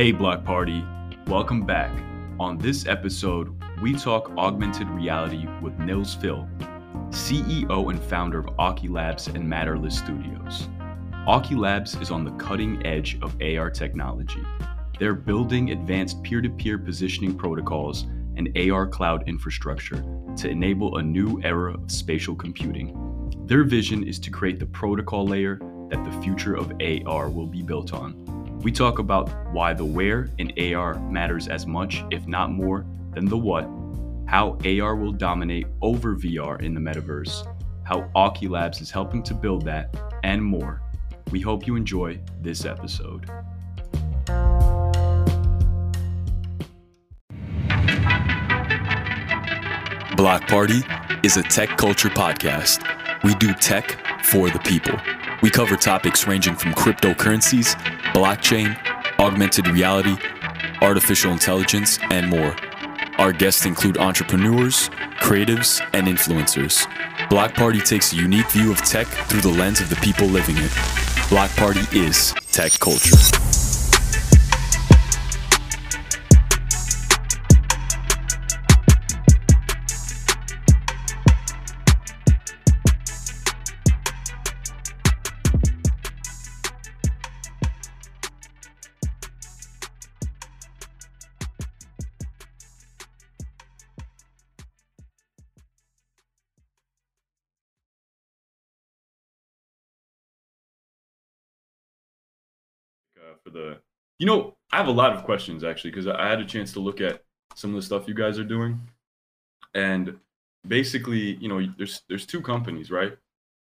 Hey, Block Party, welcome back. On this episode, we talk augmented reality with Nils Pihl, CEO and founder of Auki Labs and Matterless Studios. Auki Labs is on the cutting edge of AR technology. They're building advanced peer to peer positioning protocols and AR cloud infrastructure to enable a new era of spatial computing. Their vision is to create the protocol layer that the future of AR will be built on. We talk about why the where in AR matters as much, if not more, than the what, how AR will dominate over VR in the metaverse, how Auki Labs is helping to build that, and more. We hope you enjoy this episode. Block Party is a tech culture podcast. We do tech for the people. We cover topics ranging from cryptocurrencies, blockchain, augmented reality, artificial intelligence, and more. Our guests include entrepreneurs, creatives, and influencers. Block Party takes a unique view of tech through the lens of the people living it. Block Party is tech culture. For the you know i have a lot of questions actually because i had a chance to look at some of the stuff you guys are doing. And basically you know there's there's two companies right?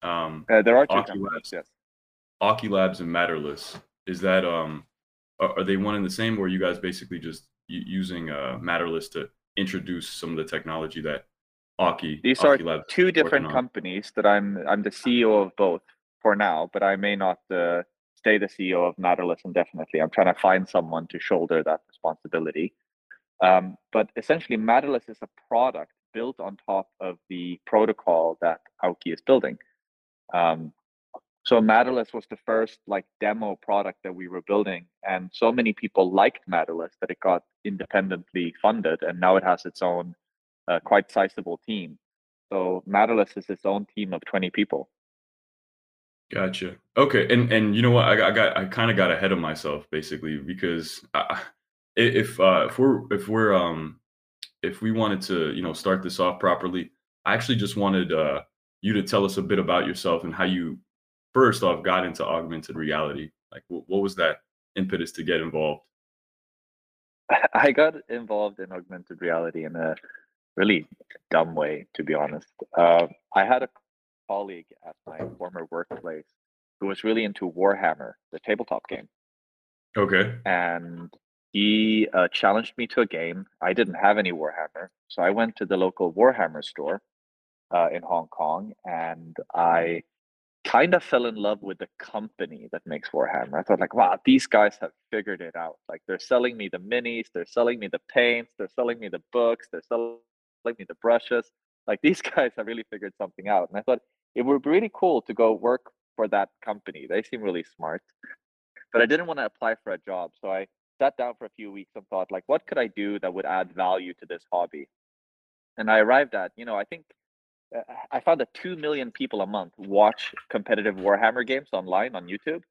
Um uh, there are two labs yes. Auki labs and matterless. Is that um are, are, they one and the same or you guys basically just using uh matterless to introduce some of the technology that Auki? these Aukey are labs two different companies that i'm i'm the ceo of both for now but i may not uh stay the CEO of Matterless indefinitely. I'm trying to find someone to shoulder that responsibility. Um, but essentially, Matterless is a product built on top of the protocol that Auki is building. Um, so Matterless was the first like demo product that we were building, and so many people liked Matterless that it got independently funded, and now it has its own uh, quite sizable team. So Matterless is its own team of 20 people. Gotcha. Okay, and and you know what? I, I got I kind of got ahead of myself basically because I, if uh, if we're if we're um if we wanted to you know start this off properly, I actually just wanted uh, you to tell us a bit about yourself and how you first off got into augmented reality. Like, what, what was that impetus to get involved? I got involved in augmented reality in a really dumb way, to be honest. Uh, I had a colleague at my former workplace who was really into Warhammer, the tabletop game. Okay. And he uh, challenged me to a game. I didn't have any Warhammer, so I went to the local Warhammer store uh, in Hong Kong, and I kind of fell in love with the company that makes Warhammer. I thought, like, wow, these guys have figured it out. Like, they're selling me the minis, they're selling me the paints, they're selling me the books, they're selling me the brushes. Like, these guys have really figured something out. And I thought, it would be really cool to go work for that company. They seem really smart. But I didn't want to apply for a job. So I sat down for a few weeks and thought, like, what could I do that would add value to this hobby? And I arrived at, you know, I think uh, I found that 2 million people a month watch competitive Warhammer games online on YouTube.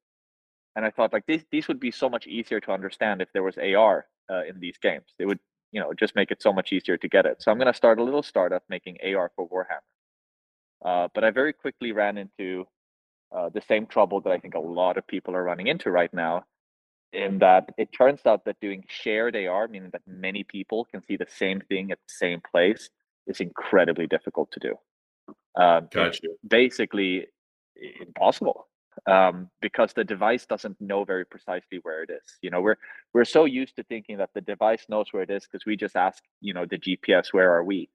And I thought, like, these, these would be so much easier to understand if there was AR uh, in these games. It would, you know, just make it so much easier to get it. So I'm going to start a little startup making AR for Warhammer. Uh, but I very quickly ran into uh, the same trouble that I think a lot of people are running into right now, in that it turns out that doing shared AR, meaning that many people can see the same thing at the same place, is incredibly difficult to do. Um, gotcha. Basically, impossible um, because the device doesn't know very precisely where it is. You know, we're we're so used to thinking that the device knows where it is because we just ask, you know, the GPS, where are we?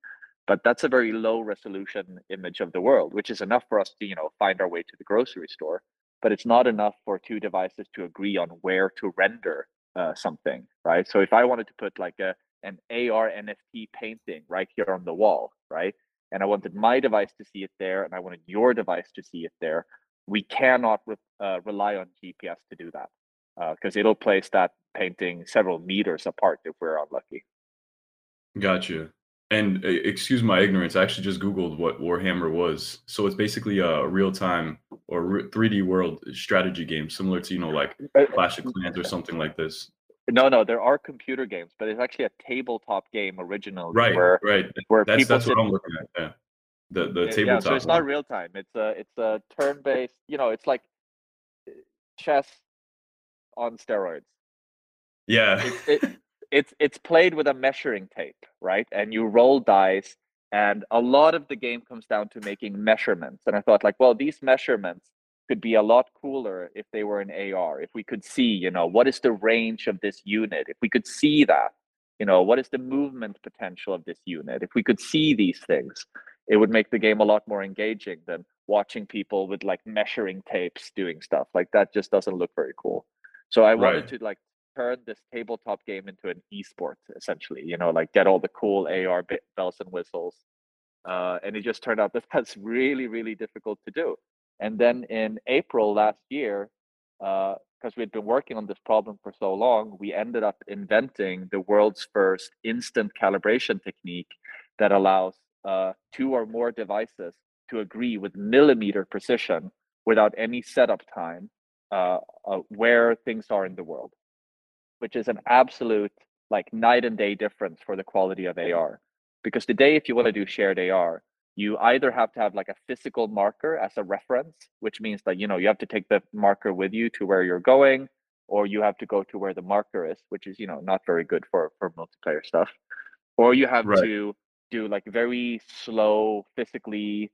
but that's a very low resolution image of the world which is enough for us to you know find our way to the grocery store but it's not enough for two devices to agree on where to render uh, something right so if i wanted to put like a an ar nft painting right here on the wall right and i wanted my device to see it there and i wanted your device to see it there we cannot re- uh, rely on gps to do that because uh, it'll place that painting several meters apart if we're unlucky. Gotcha. And uh, excuse my ignorance, I actually just Googled what Warhammer was. So it's basically a real time or 3D world strategy game, similar to, you know, like uh, Clash of Clans or something like this. No, no, there are computer games, but it's actually a tabletop game originally. Right, where, right. Where that's, people that's what I'm looking at. Yeah. The the tabletop. Yeah, so it's one. not real time. It's a it's a turn based. You know, it's like eh, chess on steroids. Yeah. It's, it, it's it's played with a measuring tape, right? And you roll dice, and a lot of the game comes down to making measurements. And I thought, like, well, these measurements could be a lot cooler if they were in AR. If we could see, you know, what is the range of this unit? If we could see that, you know, what is the movement potential of this unit? If we could see these things, it would make the game a lot more engaging than watching people with like measuring tapes doing stuff. Like that just doesn't look very cool. So I wanted right. to like turn this tabletop game into an esport essentially, you know, like get all the cool AR bells and whistles. Uh, and it just turned out that that's really, really difficult to do. And then in April last year, because uh, we'd been working on this problem for so long, we ended up inventing the world's first instant calibration technique that allows uh, two or more devices to agree with millimeter precision without any setup time uh, uh, where things are in the world, which is an absolute like night and day difference for the quality of AR. Because today, if you want to do shared AR, you either have to have like a physical marker as a reference, which means that you know you have to take the marker with you to where you're going, or you have to go to where the marker is, which is you know not very good for for multiplayer stuff, or you have right. to do like very slow, physically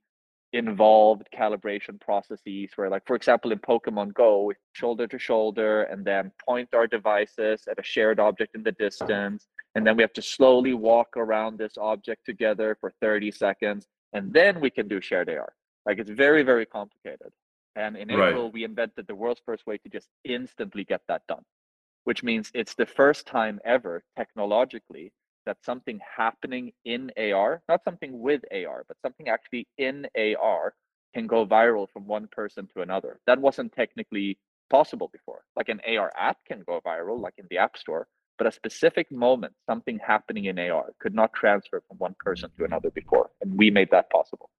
involved calibration processes where like for example in pokemon go shoulder to shoulder and then point our devices at a shared object in the distance and then we have to slowly walk around this object together for 30 seconds and then we can do shared ar like it's very very complicated and in right. april we invented the world's first way to just instantly get that done which means it's the first time ever technologically that something happening in AR, not something with AR, but something actually in AR can go viral from one person to another. That wasn't technically possible before. Like an AR app can go viral, like in the App Store, but a specific moment, something happening in AR could not transfer from one person to another before. And we made that possible.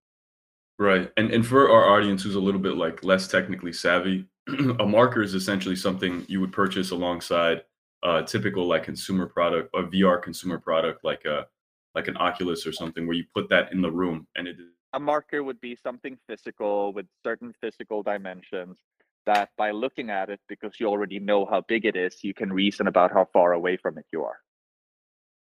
Right. And and for our audience who's a little bit like less technically savvy, a marker is essentially something you would purchase alongside a typical like consumer product, a VR consumer product like a like an Oculus or something, where you put that in the room and it. A marker would be something physical with certain physical dimensions that by looking at it, because you already know how big it is, you can reason about how far away from it you are.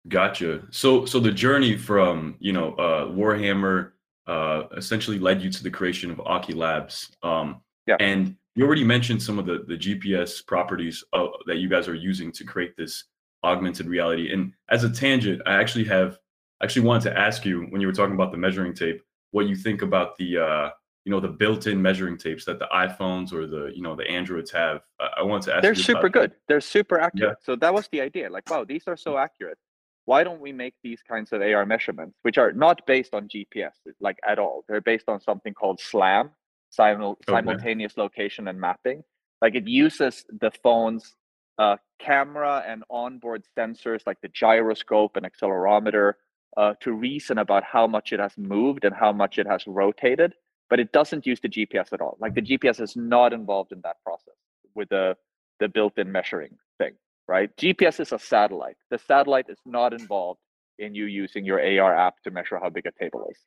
Gotcha. So so the journey from you know uh, Warhammer uh, essentially led you to the creation of Auki Labs. Um, yeah. And you already mentioned some of the, the GPS properties uh, that you guys are using to create this augmented reality. And as a tangent, I actually have actually wanted to ask you when you were talking about the measuring tape, what you think about the uh, you know the built-in measuring tapes that the iPhones or the you know the Androids have. I, I wanted to ask. They're super good. That. They're super accurate. Yeah. So that was the idea. Like, wow, these are so accurate. Why don't we make these kinds of AR measurements, which are not based on GPS like at all? They're based on something called SLAM, simul- okay. simultaneous location and mapping. Like it uses the phone's uh, camera and onboard sensors like the gyroscope and accelerometer uh, to reason about how much it has moved and how much it has rotated, but it doesn't use the GPS at all. Like the GPS is not involved in that process with the, the built-in measuring thing, right? GPS is a satellite. The satellite is not involved in you using your AR app to measure how big a table is.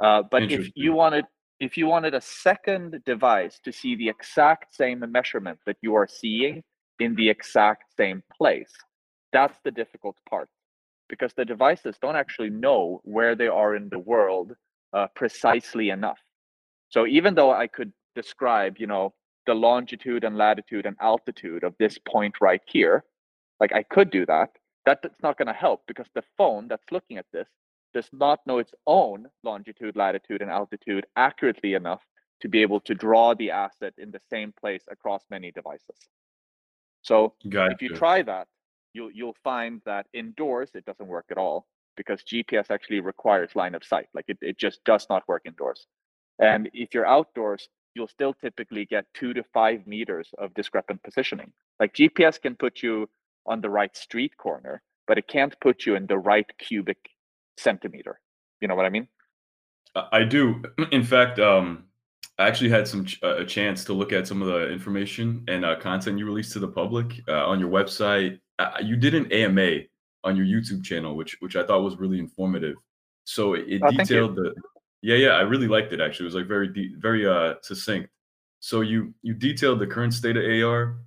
Uh, but if you wanted if you wanted a second device to see the exact same measurement that you are seeing in the exact same place, that's the difficult part because the devices don't actually know where they are in the world uh, precisely enough. So even though I could describe, you know, the longitude and latitude and altitude of this point right here, like I could do that, that's not going to help because the phone that's looking at this does not know its own longitude, latitude, and altitude accurately enough to be able to draw the asset in the same place across many devices. So gotcha. if you try that, you'll you'll find that indoors it doesn't work at all because GPS actually requires line of sight. Like it, it just does not work indoors. And if you're outdoors, you'll still typically get two to five meters of discrepant positioning. Like GPS can put you on the right street corner, but it can't put you in the right cubic centimeter. You know what I mean? I do. In fact, um, I actually had some ch- a chance to look at some of the information and uh, content you released to the public uh, on your website. Uh, you did an AMA on your YouTube channel, which which I thought was really informative. So it, it Oh, detailed the yeah yeah I really liked it actually. It was like very de- very uh succinct. So you you detailed the current state of AR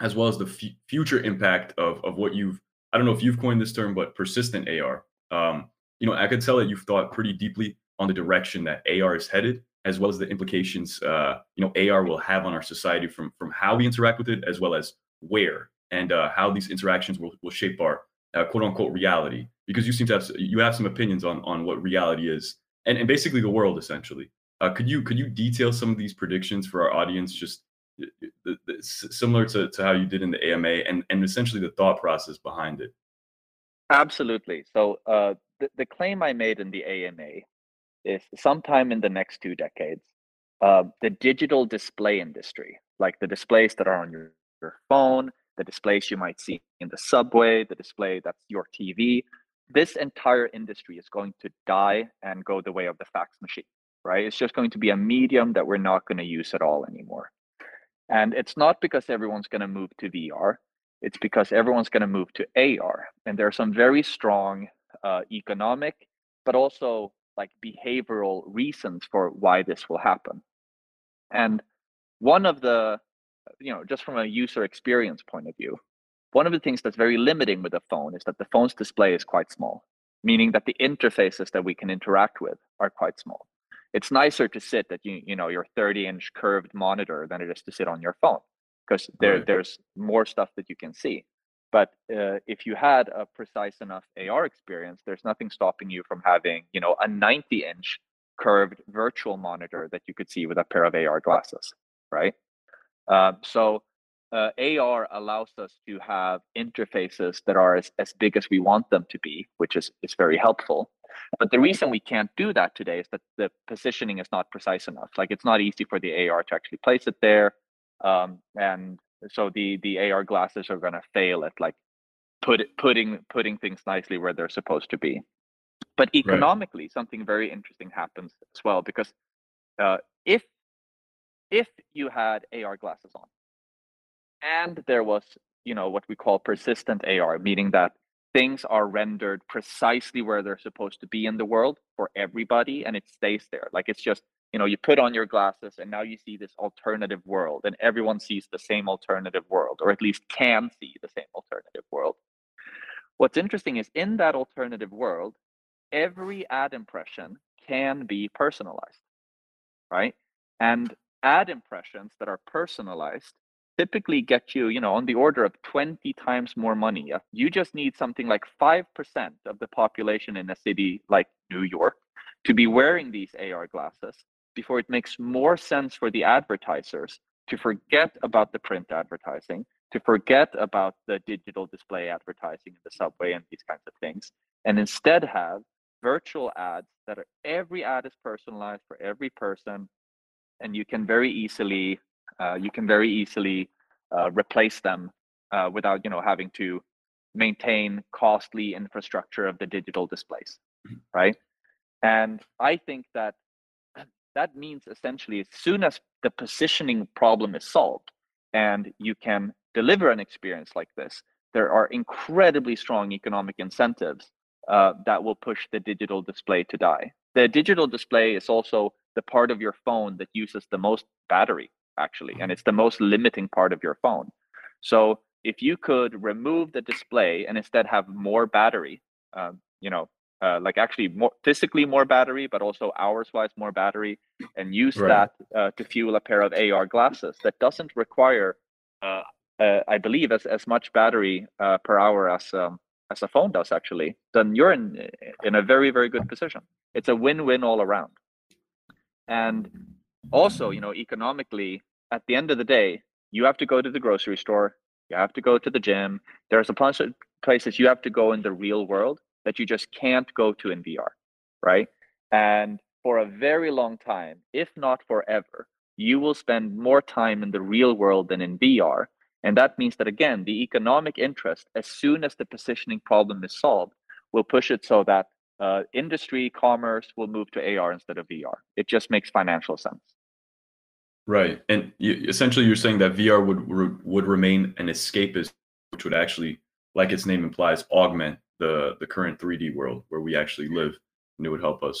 as well as the f- future impact of of what you've I don't know if you've coined this term, but persistent AR. Um, you know, I could tell that you've thought pretty deeply on the direction that AR is headed, as well as the implications uh, you know AR will have on our society from from how we interact with it, as well as where and uh, how these interactions will, will shape our uh, quote unquote reality. Because you seem to have you have some opinions on on what reality is, and and basically the world essentially. Uh, could you could you detail some of these predictions for our audience, just the, the, the, similar to, to how you did in the AMA, and and essentially the thought process behind it? Absolutely. So uh, the, the claim I made in the AMA is sometime in the next two decades, uh, the digital display industry, like the displays that are on your, your phone, the displays you might see in the subway, the display that's your TV, this entire industry is going to die and go the way of the fax machine, right? It's just going to be a medium that we're not going to use at all anymore. And it's not because everyone's going to move to VR, it's because everyone's going to move to AR. And there are some very strong uh, economic, but also like behavioral reasons for why this will happen. And one of the, you know, just from a user experience point of view, one of the things that's very limiting with a phone is that the phone's display is quite small, meaning that the interfaces that we can interact with are quite small. It's nicer to sit at you, you know, your 30 inch curved monitor than it is to sit on your phone because there, Right. there's more stuff that you can see. But uh, if you had a precise enough AR experience, there's nothing stopping you from having, you know, a 90 inch curved virtual monitor that you could see with a pair of AR glasses, right? Um, so uh, AR allows us to have interfaces that are as, as big as we want them to be, which is, is very helpful. But the reason we can't do that today is that the positioning is not precise enough. Like it's not easy for the AR to actually place it there. Um, and so the the AR glasses are going to fail at like put putting putting things nicely where they're supposed to be. But economically, something very interesting happens as well because uh, if if you had AR glasses on and there was you know what we call persistent AR, meaning that things are rendered precisely where they're supposed to be in the world for everybody and it stays there. Like it's just you know you put on your glasses and now you see this alternative world and everyone sees the same alternative world or at least can see the same alternative world. What's interesting is in that alternative world every ad impression can be personalized right? And ad impressions that are personalized typically get you you know on the order of 20 times more money. Uh, you just need something like 5% of the population in a city like new york to be wearing these ar glasses before it makes more sense for the advertisers to forget about the print advertising, to forget about the digital display advertising in the subway and these kinds of things, and instead have virtual ads that are every ad is personalized for every person, and you can very easily uh, you can very easily uh, replace them uh, without you know having to maintain costly infrastructure of the digital displays, right? And I think that that means essentially as soon as the positioning problem is solved and you can deliver an experience like this, there are incredibly strong economic incentives uh, that will push the digital display to die. The digital display is also the part of your phone that uses the most battery, actually, and it's the most limiting part of your phone. So if you could remove the display and instead have more battery, um, you know, uh, like actually more physically more battery, but also hours wise more battery, and use Right. that uh, to fuel a pair of AR glasses that doesn't require, uh, uh, I believe, as as much battery uh, per hour as um, as a phone does actually. Then you're in in a very very good position. It's a win win all around. And also, you know, economically, at the end of the day, you have to go to the grocery store, you have to go to the gym. There's a bunch of places you have to go in the real world that you just can't go to in VR, right? And for a very long time, if not forever, you will spend more time in the real world than in VR. And that means that, again, the economic interest, as soon as the positioning problem is solved, will push it so that uh, industry, commerce will move to AR instead of VR. It just makes financial sense. Right, and you, essentially, you're saying that VR would would remain an escapist, which would actually, like its name implies, augment the the current 3D world where we actually live, and it would help us.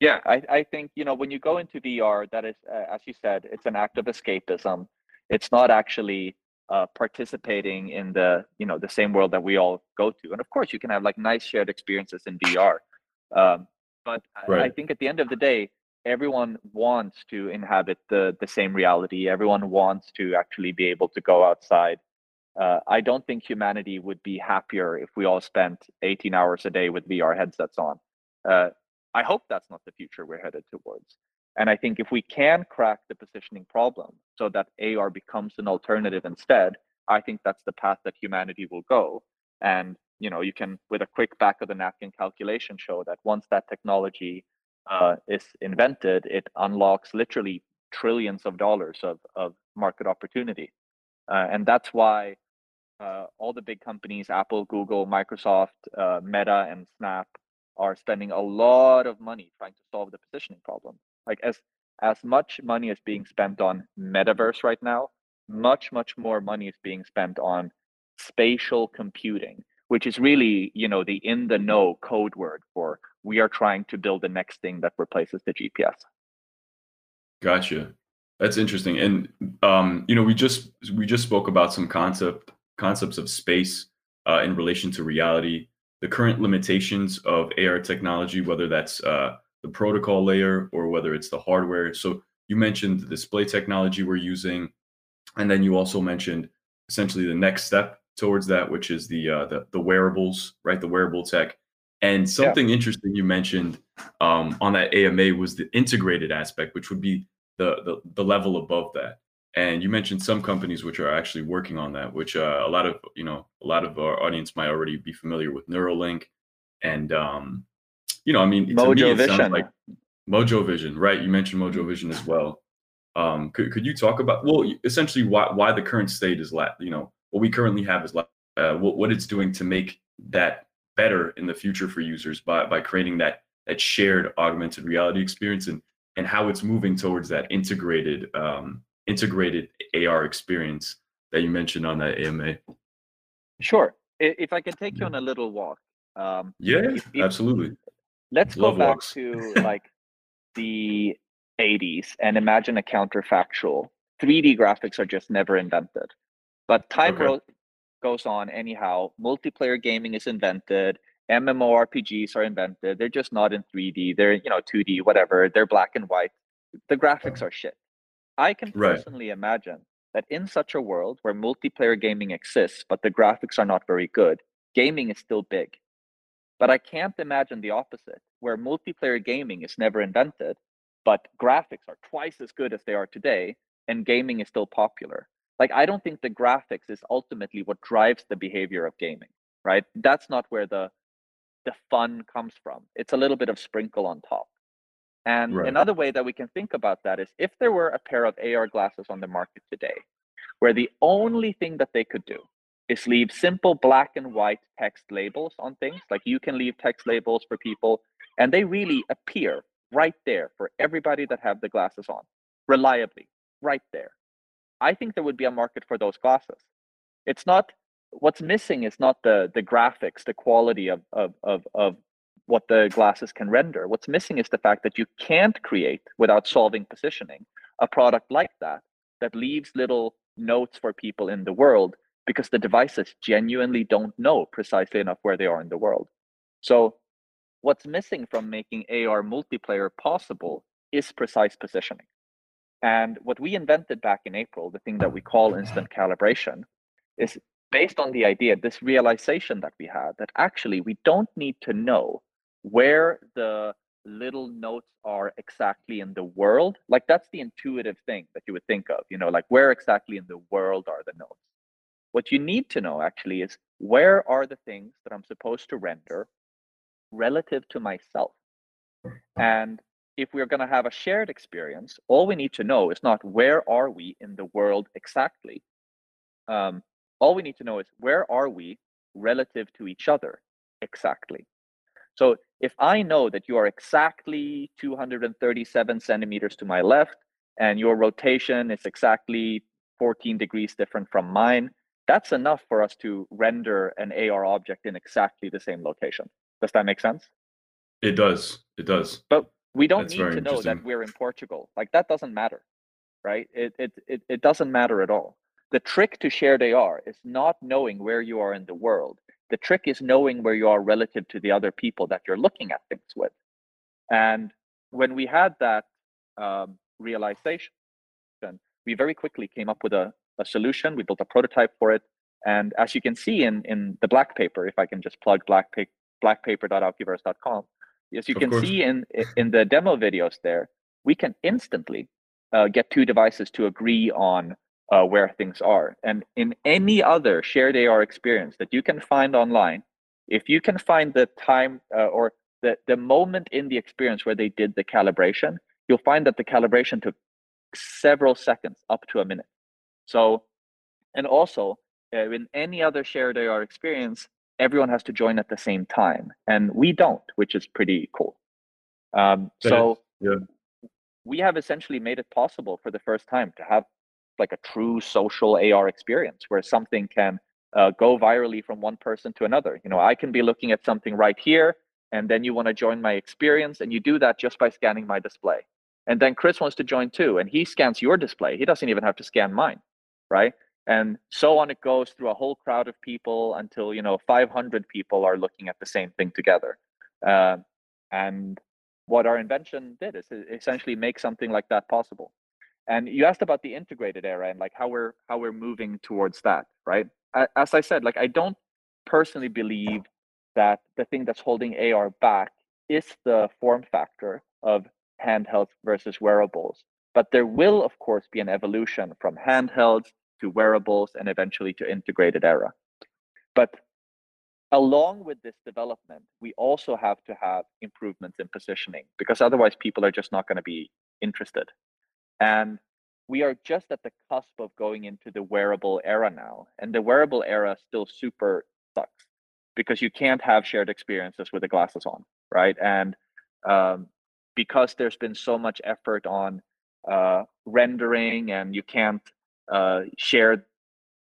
Yeah. I, I think you know when you go into VR, that is, uh, as you said, it's an act of escapism. It's not actually uh, participating in the you know the same world that we all go to. And of course, you can have like nice shared experiences in VR. Um, but right. I, I think at the end of the day, everyone wants to inhabit the the same reality. Everyone wants to actually be able to go outside. Uh, I don't think humanity would be happier if we all spent 18 hours a day with VR headsets on. Uh, I hope that's not the future we're headed towards. And I think if we can crack the positioning problem so that AR becomes an alternative instead, I think that's the path that humanity will go. And you know, you can with a quick back of the napkin calculation show that once that technology uh, is invented, it unlocks literally trillions of dollars of, of market opportunity. Uh, and that's why uh, all the big companies, Apple, Google, Microsoft, uh, Meta, and Snap, are spending a lot of money trying to solve the positioning problem. Like as as much money is being spent on metaverse right now, much much more money is being spent on spatial computing, which is really you know the in the know code word for we are trying to build the next thing that replaces the GPS. Gotcha. That's interesting. And um, you know, we just we just spoke about some concept concepts of space uh, in relation to reality the current limitations of AR technology, whether that's uh, the protocol layer or whether it's the hardware. So you mentioned the display technology we're using, and then you also mentioned essentially the next step towards that, which is the uh, the, the wearables, right? The wearable tech. And something yeah. interesting you mentioned um, on that AMA was the integrated aspect, which would be the, the the level above that. And you mentioned some companies which are actually working on that, which uh, a lot of you know a lot of our audience might already be familiar with Neuralink, and um, you know, I mean, Mojo to me, it Vision. sounds like Mojo Vision, right? You mentioned Mojo Vision as well. Um, could could you talk about well, essentially why why the current state is la- you know what we currently have is la- uh, what what it's doing to make that better in the future for users by by creating that that shared augmented reality experience and and how it's moving towards that integrated um, integrated AR experience that you mentioned on that AMA. Sure. If I can take you on a little walk. Um, yeah, if, if, absolutely. Let's Love go back walks. to like the 80s and imagine a counterfactual. 3D graphics are just never invented. But time okay. goes on anyhow. Multiplayer gaming is invented. MMORPGs are invented. They're just not in 3D. They're, you know, 2D, whatever. They're black and white. The graphics are shit. I can right. personally imagine that in such a world where multiplayer gaming exists, but the graphics are not very good, gaming is still big. But I can't imagine the opposite, where multiplayer gaming is never invented, but graphics are twice as good as they are today, and gaming is still popular. Like, I don't think the graphics is ultimately what drives the behavior of gaming, right? That's not where the the fun comes from. It's a little bit of sprinkle on top. And right. another way that we can think about that is if there were a pair of AR glasses on the market today, where the only thing that they could do is leave simple black and white text labels on things, like you can leave text labels for people, and they really appear right there for everybody that have the glasses on, reliably, right there. I think there would be a market for those glasses. It's not what's missing is not the the graphics, the quality of of of, of what the glasses can render. What's missing is the fact that you can't create without solving positioning a product like that that leaves little notes for people in the world because the devices genuinely don't know precisely enough where they are in the world. So what's missing from making AR multiplayer possible is precise positioning. And what we invented back in April, the thing that we call instant calibration, is based on the idea, this realization that we had that actually we don't need to know where the little notes are exactly in the world like that's the intuitive thing that you would think of you know like where exactly in the world are the notes what you need to know actually is where are the things that i'm supposed to render relative to myself and if we're going to have a shared experience, all we need to know is not where are we in the world exactly. Um, all we need to know is where are we relative to each other exactly. So if I know that you are exactly 237 centimeters to my left and your rotation is exactly 14 degrees different from mine, that's enough for us to render an AR object in exactly the same location. Does that make sense? It does. It does. But we don't That's need to know that we're in Portugal. Like that doesn't matter, right? It, it it it doesn't matter at all. The trick to shared AR is not knowing where you are in the world. The trick is knowing where you are relative to the other people that you're looking at things with. And when we had that um, realization, we very quickly came up with a, a solution. We built a prototype for it. And as you can see in, in the black paper, if I can just plug black, blackpaper.aukiverse.com, as you of can course. see in in the demo videos there, we can instantly uh, get two devices to agree on uh, where things are. And in any other shared AR experience that you can find online, if you can find the time uh, or the, the moment in the experience where they did the calibration, you'll find that the calibration took several seconds up to a minute. So, and also uh, in any other shared AR experience, everyone has to join at the same time, and we don't, which is pretty cool. Um, so yeah. we have essentially made it possible for the first time to have like a true social AR experience where something can uh, go virally from one person to another. You know, I can be looking at something right here, and then you want to join my experience, and you do that just by scanning my display. And then Chris wants to join too, and he scans your display. He doesn't even have to scan mine, right? and so on it goes through a whole crowd of people until you know 500 people are looking at the same thing together uh, and what our invention did is essentially make something like that possible and you asked about the integrated era and like how we're how we're moving towards that right as i said like i don't personally believe that the thing that's holding ar back is the form factor of handhelds versus wearables but there will of course be an evolution from handhelds to wearables and eventually to integrated era. But along with this development, we also have to have improvements in positioning because otherwise people are just not going to be interested. And we are just at the cusp of going into the wearable era now. And the wearable era still super sucks because you can't have shared experiences with the glasses on, right? And um, because there's been so much effort on uh, rendering and you can't uh, share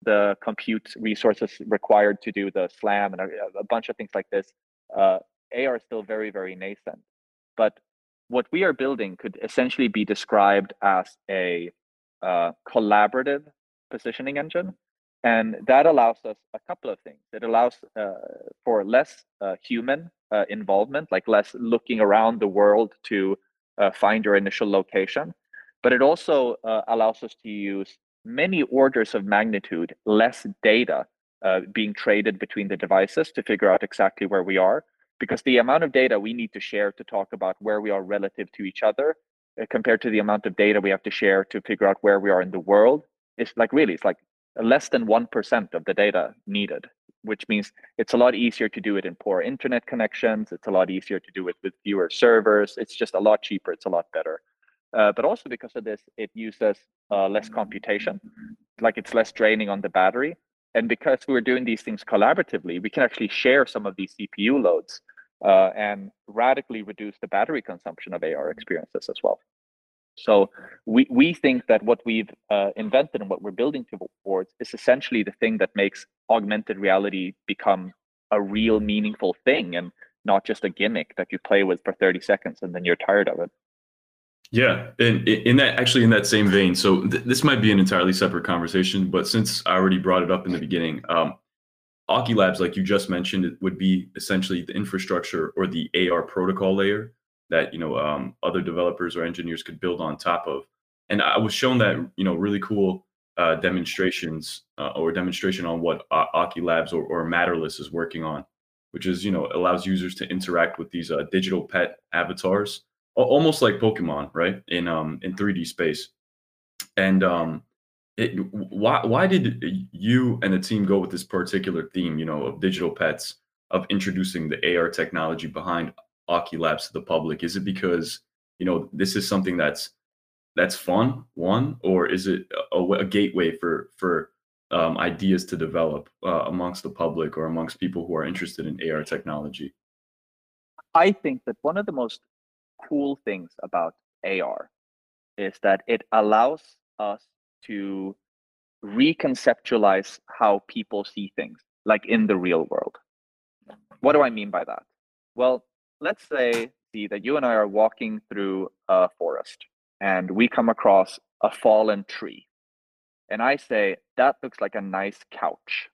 the compute resources required to do the slam and a, a bunch of things like this. Uh, AR is still very, very nascent. But what we are building could essentially be described as a uh, collaborative positioning engine. And that allows us a couple of things. It allows uh, for less uh, human uh, involvement, like less looking around the world to uh, find your initial location. But it also uh, allows us to use many orders of magnitude less data being traded between the devices to figure out exactly where we are because the amount of data we need to share to talk about where we are relative to each other uh, compared to the amount of data we have to share to figure out where we are in the world is like really it's like less than 1% of the data needed which means it's a lot easier to do it in poor internet connections it's a lot easier to do it with fewer servers it's just a lot cheaper it's a lot better uh, but also because of this, it uses uh, less computation, like it's less draining on the battery. And because we're doing these things collaboratively, we can actually share some of these CPU loads uh, and radically reduce the battery consumption of AR experiences as well. So we, we think that what we've uh, invented and what we're building towards is essentially the thing that makes augmented reality become a real meaningful thing and not just a gimmick that you play with for 30 seconds and then you're tired of it. Yeah, and in that actually in that same vein, so th- this might be an entirely separate conversation, but since I already brought it up in the beginning, um, Auki Labs, like you just mentioned, it would be essentially the infrastructure or the AR protocol layer that you know um, other developers or engineers could build on top of. And I was shown that you know really cool uh, demonstrations uh, or demonstration on what uh, Auki Labs or, or Matterless is working on, which is you know allows users to interact with these uh, digital pet avatars almost like Pokemon, right? In um in 3D space. And um it, why why did you and the team go with this particular theme, you know, of digital pets, of introducing the AR technology behind Auki Labs to the public? Is it because you know this is something that's that's fun one or is it a, a gateway for for um, ideas to develop uh, amongst the public or amongst people who are interested in ar technology i think that one of the most cool things about ar is that it allows us to reconceptualize how people see things like in the real world what do i mean by that well let's say see that you and i are walking through a forest and we come across a fallen tree. And I say, that looks like a nice couch.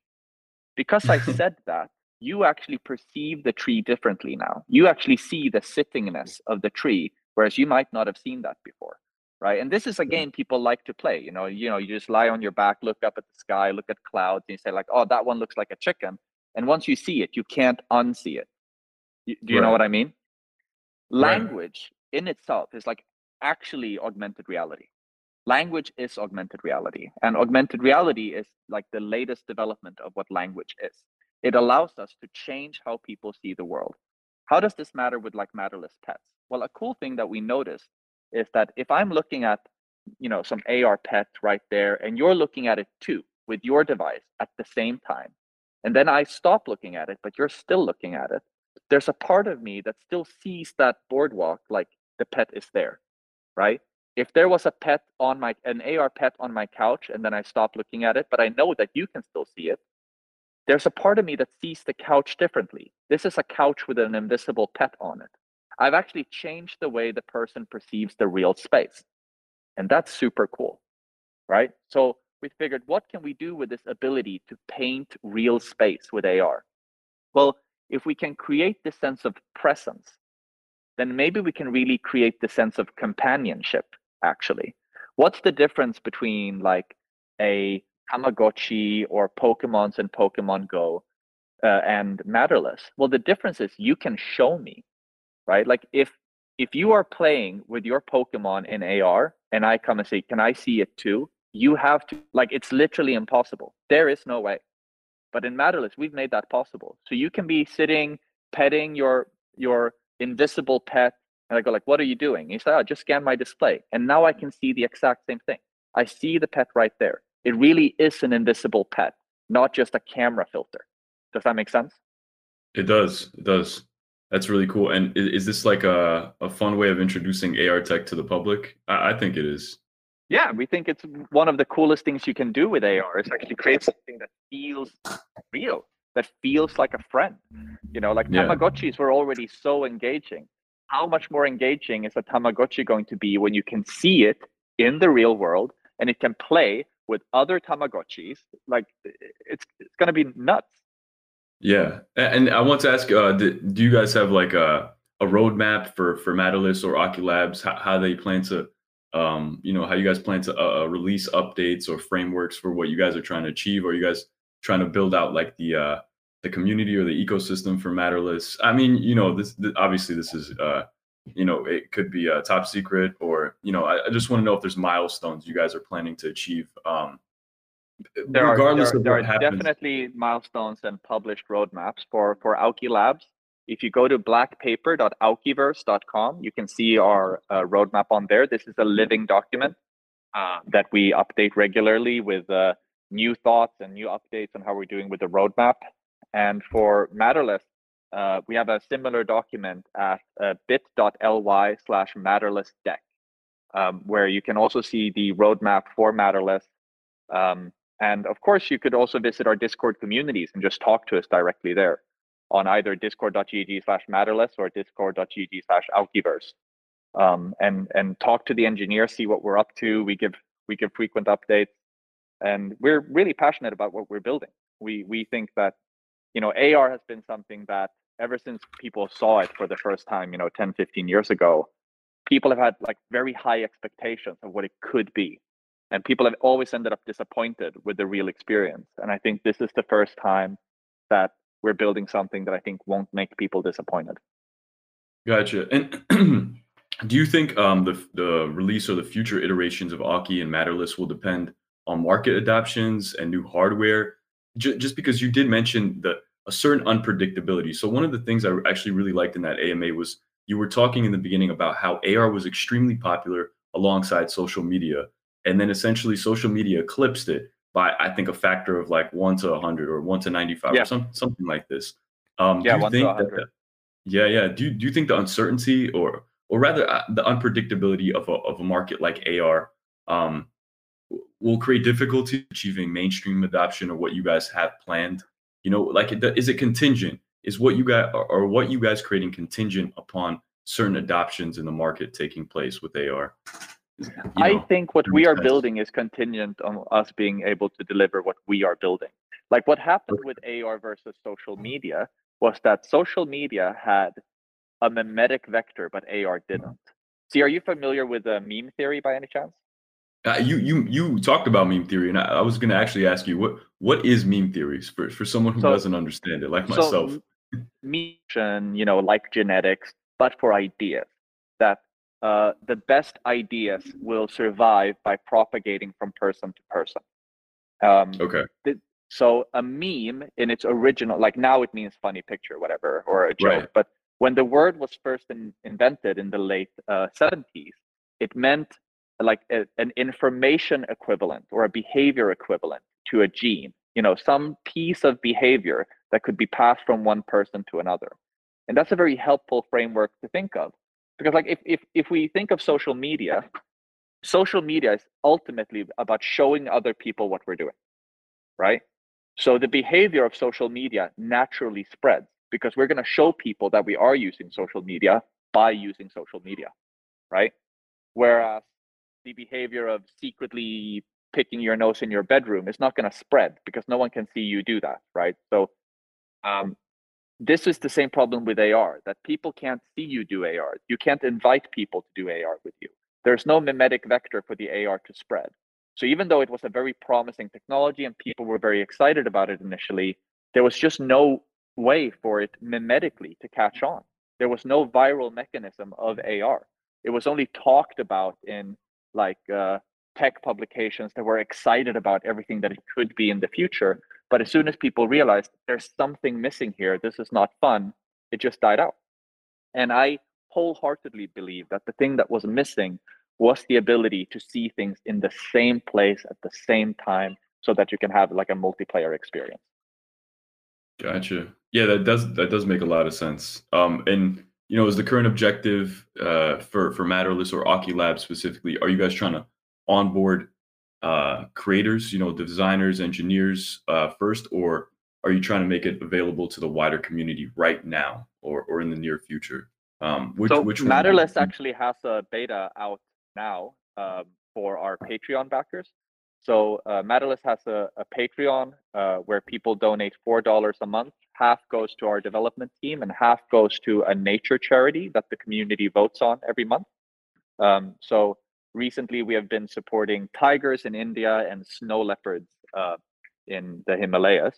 Because I said that, you actually perceive the tree differently now. You actually see the sittingness of the tree, whereas you might not have seen that before. Right. And this is a game people like to play. You know, you know, you just lie on your back, look up at the sky, look at clouds, and you say, like, oh, that one looks like a chicken. And once you see it, you can't unsee it. Do you right. know what I mean? Language right. in itself is like actually augmented reality. Language is augmented reality, and augmented reality is like the latest development of what language is. It allows us to change how people see the world. How does this matter with like matterless pets? Well, a cool thing that we noticed is that if I'm looking at, you know, some AR pet right there, and you're looking at it too with your device at the same time, and then I stop looking at it, but you're still looking at it, there's a part of me that still sees that boardwalk like the pet is there right? If there was a pet on my an AR pet on my couch and then I stop looking at it, but I know that you can still see it, there's a part of me that sees the couch differently. This is a couch with an invisible pet on it. I've actually changed the way the person perceives the real space. And that's super cool, right? So we figured, what can we do with this ability to paint real space with AR? Well, if we can create this sense of presence then maybe we can really create the sense of companionship actually what's the difference between like a tamagotchi or pokemons and pokemon go uh, and matterless well the difference is you can show me right like if if you are playing with your pokemon in ar and i come and say can i see it too you have to like it's literally impossible there is no way but in matterless we've made that possible so you can be sitting petting your your invisible pet. And I go like, what are you doing? he said, oh, just scan my display. And now I can see the exact same thing. I see the pet right there. It really is an invisible pet, not just a camera filter. Does that make sense? It does. It does. That's really cool. And is, is this like a, a fun way of introducing AR tech to the public? I, I think it is. Yeah, we think it's one of the coolest things you can do with AR is actually create something that feels real that feels like a friend. You know, like yeah. Tamagotchis were already so engaging. How much more engaging is a Tamagotchi going to be when you can see it in the real world and it can play with other Tamagotchis? Like it's it's gonna be nuts. Yeah, and I want to ask, uh, do you guys have like a a roadmap for for Matterless or Auki Labs? How, how they plan to, um, you know, how you guys plan to uh, uh, release updates or frameworks for what you guys are trying to achieve? Or you guys trying to build out like the uh, the community or the ecosystem for Matterless. I mean, you know, this, this obviously this is uh, you know it could be a top secret or you know I, I just want to know if there's milestones you guys are planning to achieve. Um, there regardless are, there, of there are definitely milestones and published roadmaps for for Auki Labs. If you go to blackpaper.aukiverse.com, you can see our uh, roadmap on there. This is a living document uh, that we update regularly with uh, new thoughts and new updates on how we're doing with the roadmap. And for Matterless, uh, we have a similar document at uh, bit.ly slash matterless deck, um, where you can also see the roadmap for Matterless. Um, and of course, you could also visit our Discord communities and just talk to us directly there on either discord.gg slash matterless or discord.gg slash aukiverse. Um, and and talk to the engineers, see what we're up to. We give we give frequent updates and we're really passionate about what we're building we we think that you know ar has been something that ever since people saw it for the first time you know 10 15 years ago people have had like very high expectations of what it could be. And people have always ended up disappointed with the real experience. And i think this is the first time that we're building something that i think won't make people disappointed. Gotcha. And do you think um, the, the release or the future iterations of Auki and Matterless will depend on market adoptions and new hardware J- just because you did mention the a certain unpredictability so one of the things i actually really liked in that ama was you were talking in the beginning about how AR was extremely popular alongside social media, and then essentially social media eclipsed it by I think a factor of like one to 100 or one to 95 Yeah. or some, something like this. Um, Yeah, do you one to think that 100. the- yeah, yeah. Do you, do you think the uncertainty or or rather uh, the unpredictability of a of a market like AR um, will create difficulty achieving mainstream adoption of what you guys have planned? You know, like it- is it contingent? Is what you guys or, what you guys creating contingent upon certain adoptions in the market taking place with AR? You I think what we are building is contingent on us being able to deliver what we are building. Like what happened with AR versus social media was that social media had a memetic vector, but AR didn't. See, are you familiar with uh, meme theory by any chance? Uh, you you you talked about meme theory, and I, I was going to actually ask you what what is meme theories for for someone who So- doesn't understand it, like So, myself. meme, you know, like genetics, but for ideas. That uh, the best ideas will survive by propagating from person to person. Um, Okay, So a meme in its original, like now it means funny picture, whatever, or a joke. Right. But when the word was first in, invented in the late uh, 70s, it meant like a, an information equivalent or a behavior equivalent to a gene. You know, some piece of behavior that could be passed from one person to another. And that's a very helpful framework to think of. Because like if if if we think of social media, social media is ultimately about showing other people what we're doing right? So the behavior of social media naturally spreads because we're going to show people that we are using social media by using social media, right? Whereas the behavior of secretly picking your nose in your bedroom is not going to spread because no one can see you do that, right? So um, this is the same problem with AR that people can't see you do AR. You can't invite people to do AR with you. There's no memetic vector for the AR to spread. So even though it was a very promising technology and people were very excited about it initially, there was just no way for it memetically to catch on. There was no viral mechanism of AR. It was only talked about in like uh, tech publications that were excited about everything that it could be in the future. But as soon as people realized there's something missing here, this is not fun, it just died out. And I wholeheartedly believe that the thing that was missing was the ability to see things in the same place at the same time so that you can have like a multiplayer experience. gotcha. Yeah, that does that does make a lot of sense. Um, and you know, is the current objective uh, for for Matterless or Auki Lab specifically? Are you guys trying to onboard uh, creators, you know, designers, engineers uh, first, or are you trying to make it available to the wider community right now or or in the near future? Um, which so which one- Matterless actually has a beta out now um, for our Patreon backers. So uh, has a, a Patreon uh, where people donate four dollars a month. Half goes to our development team, and half goes to a nature charity that the community votes on every month. Um, so recently, we have been supporting tigers in India and snow leopards uh, in the Himalayas.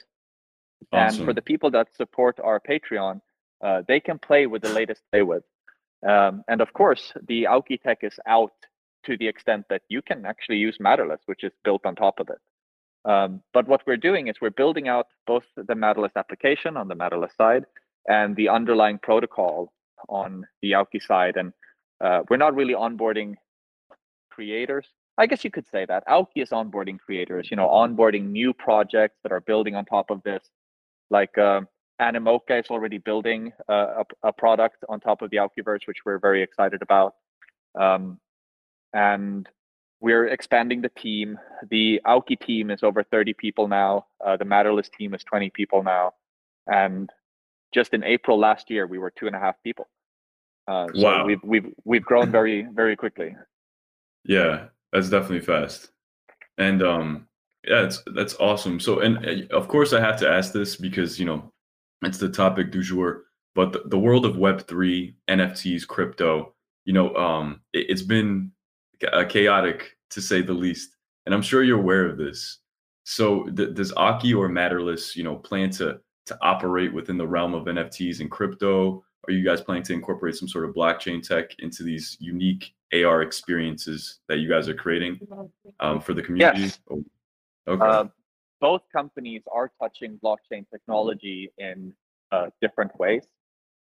And for the people that support our Patreon, uh, they can play with the latest play with. Um, and of course, the Auki tech is out to the extent that you can actually use Matterless, which is built on top of it. Um, but what we're doing is we're building out both the Matterless application on the Matterless side and the underlying protocol on the Auki side. And uh, we're not really onboarding creators. I guess you could say that Auki is onboarding creators, you know, onboarding new projects that are building on top of this. Like um, Animoca is already building uh, a, a product on top of the Aukiverse, which we're very excited about. Um, and we're expanding the team. The Auki team is over 30 people now. Uh, the Matterless team is 20 people now. And just in April last year, we were two and a half people. Uh, so Wow. we've we've we've grown very very quickly. Yeah, that's definitely fast. And um yeah, it's that's awesome. So and of course I have to ask this because, you know, it's the topic du jour, but the, the world of web3, NFTs, crypto, you know, um it, it's been uh, chaotic to say the least. And I'm sure you're aware of this. So th- does Auki or Matterless, you know, plan to to operate within the realm of NFTs and crypto? Are you guys planning to incorporate some sort of blockchain tech into these unique AR experiences that you guys are creating um, for the community? Yes. Oh, Okay. Uh, both companies are touching blockchain technology in uh, different ways.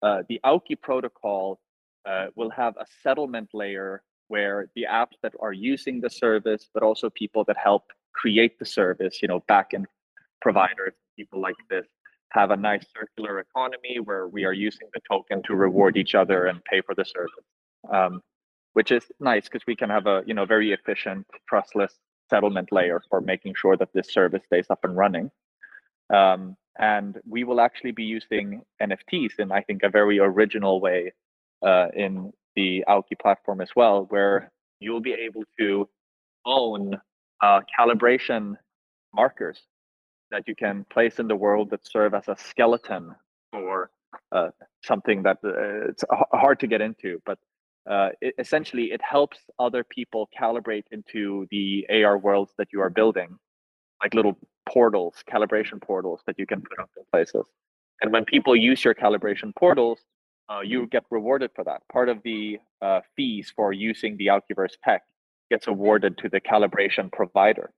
Uh, the Auki protocol uh, we'll have a settlement layer where the apps that are using the service, but also people that help create the service, you know, backend providers, people like this, have a nice circular economy where we are using the token to reward each other and pay for the service, um, which is nice because we can have a you know very efficient, trustless settlement layer for making sure that this service stays up and running. Um, and we will actually be using NFTs in I think a very original way uh, in the Auki platform as well, where you'll be able to own uh, calibration markers that you can place in the world that serve as a skeleton for uh, something that uh, it's hard to get into, but uh, it, essentially it helps other people calibrate into the AR worlds that you are building, like little portals, calibration portals that you can put up in places. And when people use your calibration portals, uh, you get rewarded for that. Part of the uh, fees for using the Aukiverse tech gets awarded to the calibration provider.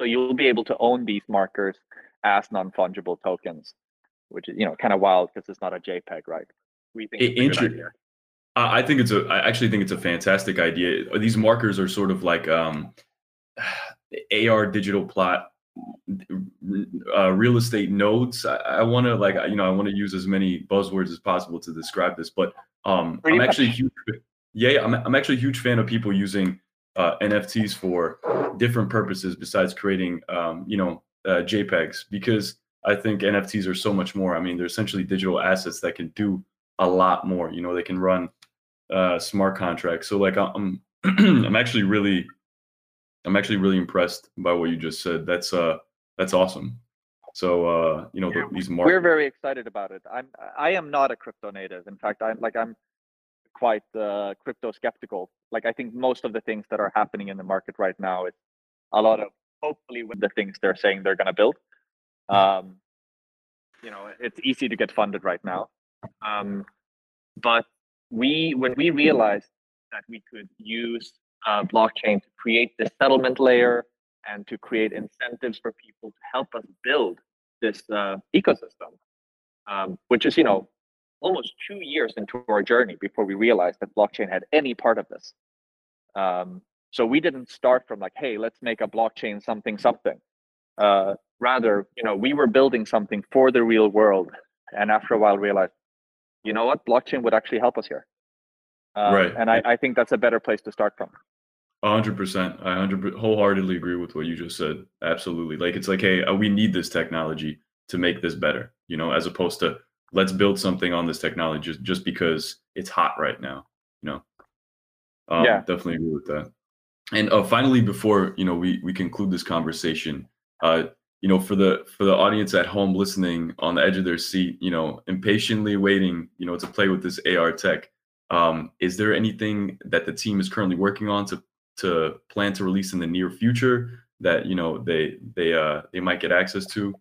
So you'll be able to own these markers as non-fungible tokens, which is you know kind of wild because it's not a JPEG, right? We think it, interesting. I think it's a. I actually think it's a fantastic idea. These markers are sort of like um, AR digital plot uh, real estate nodes. I, I want to like you know I want to use as many buzzwords as possible to describe this, but um, I'm actually huge. Yeah, I'm I'm actually a huge fan of people using uh, NFTs for different purposes besides creating, um, you know, uh, JPEGs because I think NFTs are so much more. I mean, they're essentially digital assets that can do a lot more. You know, they can run uh, smart contracts. So like I'm, I'm actually really, I'm actually really impressed by what you just said. That's uh, that's awesome. So uh, you know, yeah, the, these markets. We're very excited about it. I'm, I am not a crypto native. In fact, I'm like I'm quite uh, crypto skeptical. Like I think most of the things that are happening in the market right now, it's a lot of hopefully with the things they're saying they're going to build. Hmm. Um, you know, it's easy to get funded right now. Um, but we, when we realized that we could use uh, blockchain to create the settlement layer and to create incentives for people to help us build this uh, ecosystem, um, which is, you know, almost two years into our journey before we realized that blockchain had any part of this. Um, so we didn't start from like, hey, let's make a blockchain something something. Uh, rather, you know, we were building something for the real world, and after a while realized, you know what, blockchain would actually help us here. Um, right. And I, I think that's a better place to start from. hundred percent. I hundred wholeheartedly agree with what you just said. Absolutely. Like it's like, hey, uh, we need this technology to make this better. You know, as opposed to let's build something on this technology just, just because it's hot right now. You know, um, yeah, definitely agree with that. And uh, finally, before you know we we conclude this conversation, uh, you know, for the for the audience at home listening on the edge of their seat, you know, impatiently waiting, you know, to play with this AR tech. Um, is there anything that the team is currently working on to to plan to release in the near future that you know they they uh they might get access to?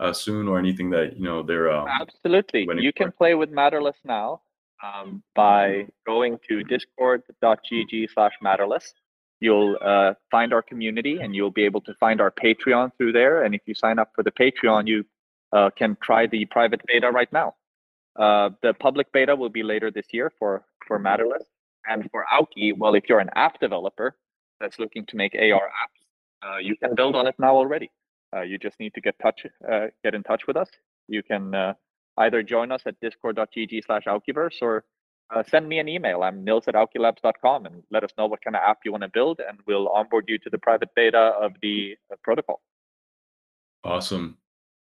uh, soon or anything that you know they're um, absolutely. you can play with matterless now um, by going to discord.gg slash matterless. You'll uh, find our community and you'll be able to find our patreon through there. And if you sign up for the patreon you uh, can try the private beta right now. Uh, the public beta will be later this year for for matterless and for auki well if you're an app developer that's looking to make ar apps uh, you can build on it now already uh, you just need to get touch, uh, get in touch with us. You can uh, either join us at discord.gg slash Aukiverse or uh, send me an email. I'm nils at aukilabs.com and let us know what kind of app you want to build, and we'll onboard you to the private beta of the uh, protocol. Awesome.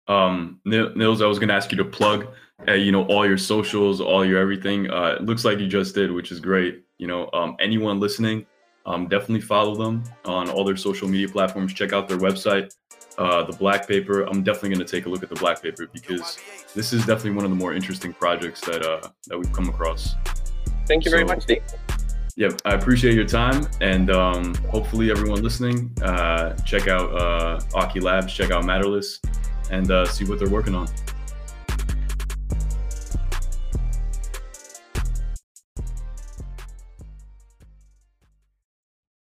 Um, Nils, I was going to ask you to plug, you know, all your socials, all your everything. Uh, it looks like you just did, which is great. You know, um, anyone listening, um, definitely follow them on all their social media platforms. Check out their website uh, the black paper. I'm definitely going to take a look at the black paper because this is definitely one of the more interesting projects that uh, that we've come across. Thank you so, very much, Steve. Yeah, I appreciate your time, and um, hopefully everyone listening, uh, check out uh, Auki Labs, check out Matterless, and uh, see what they're working on.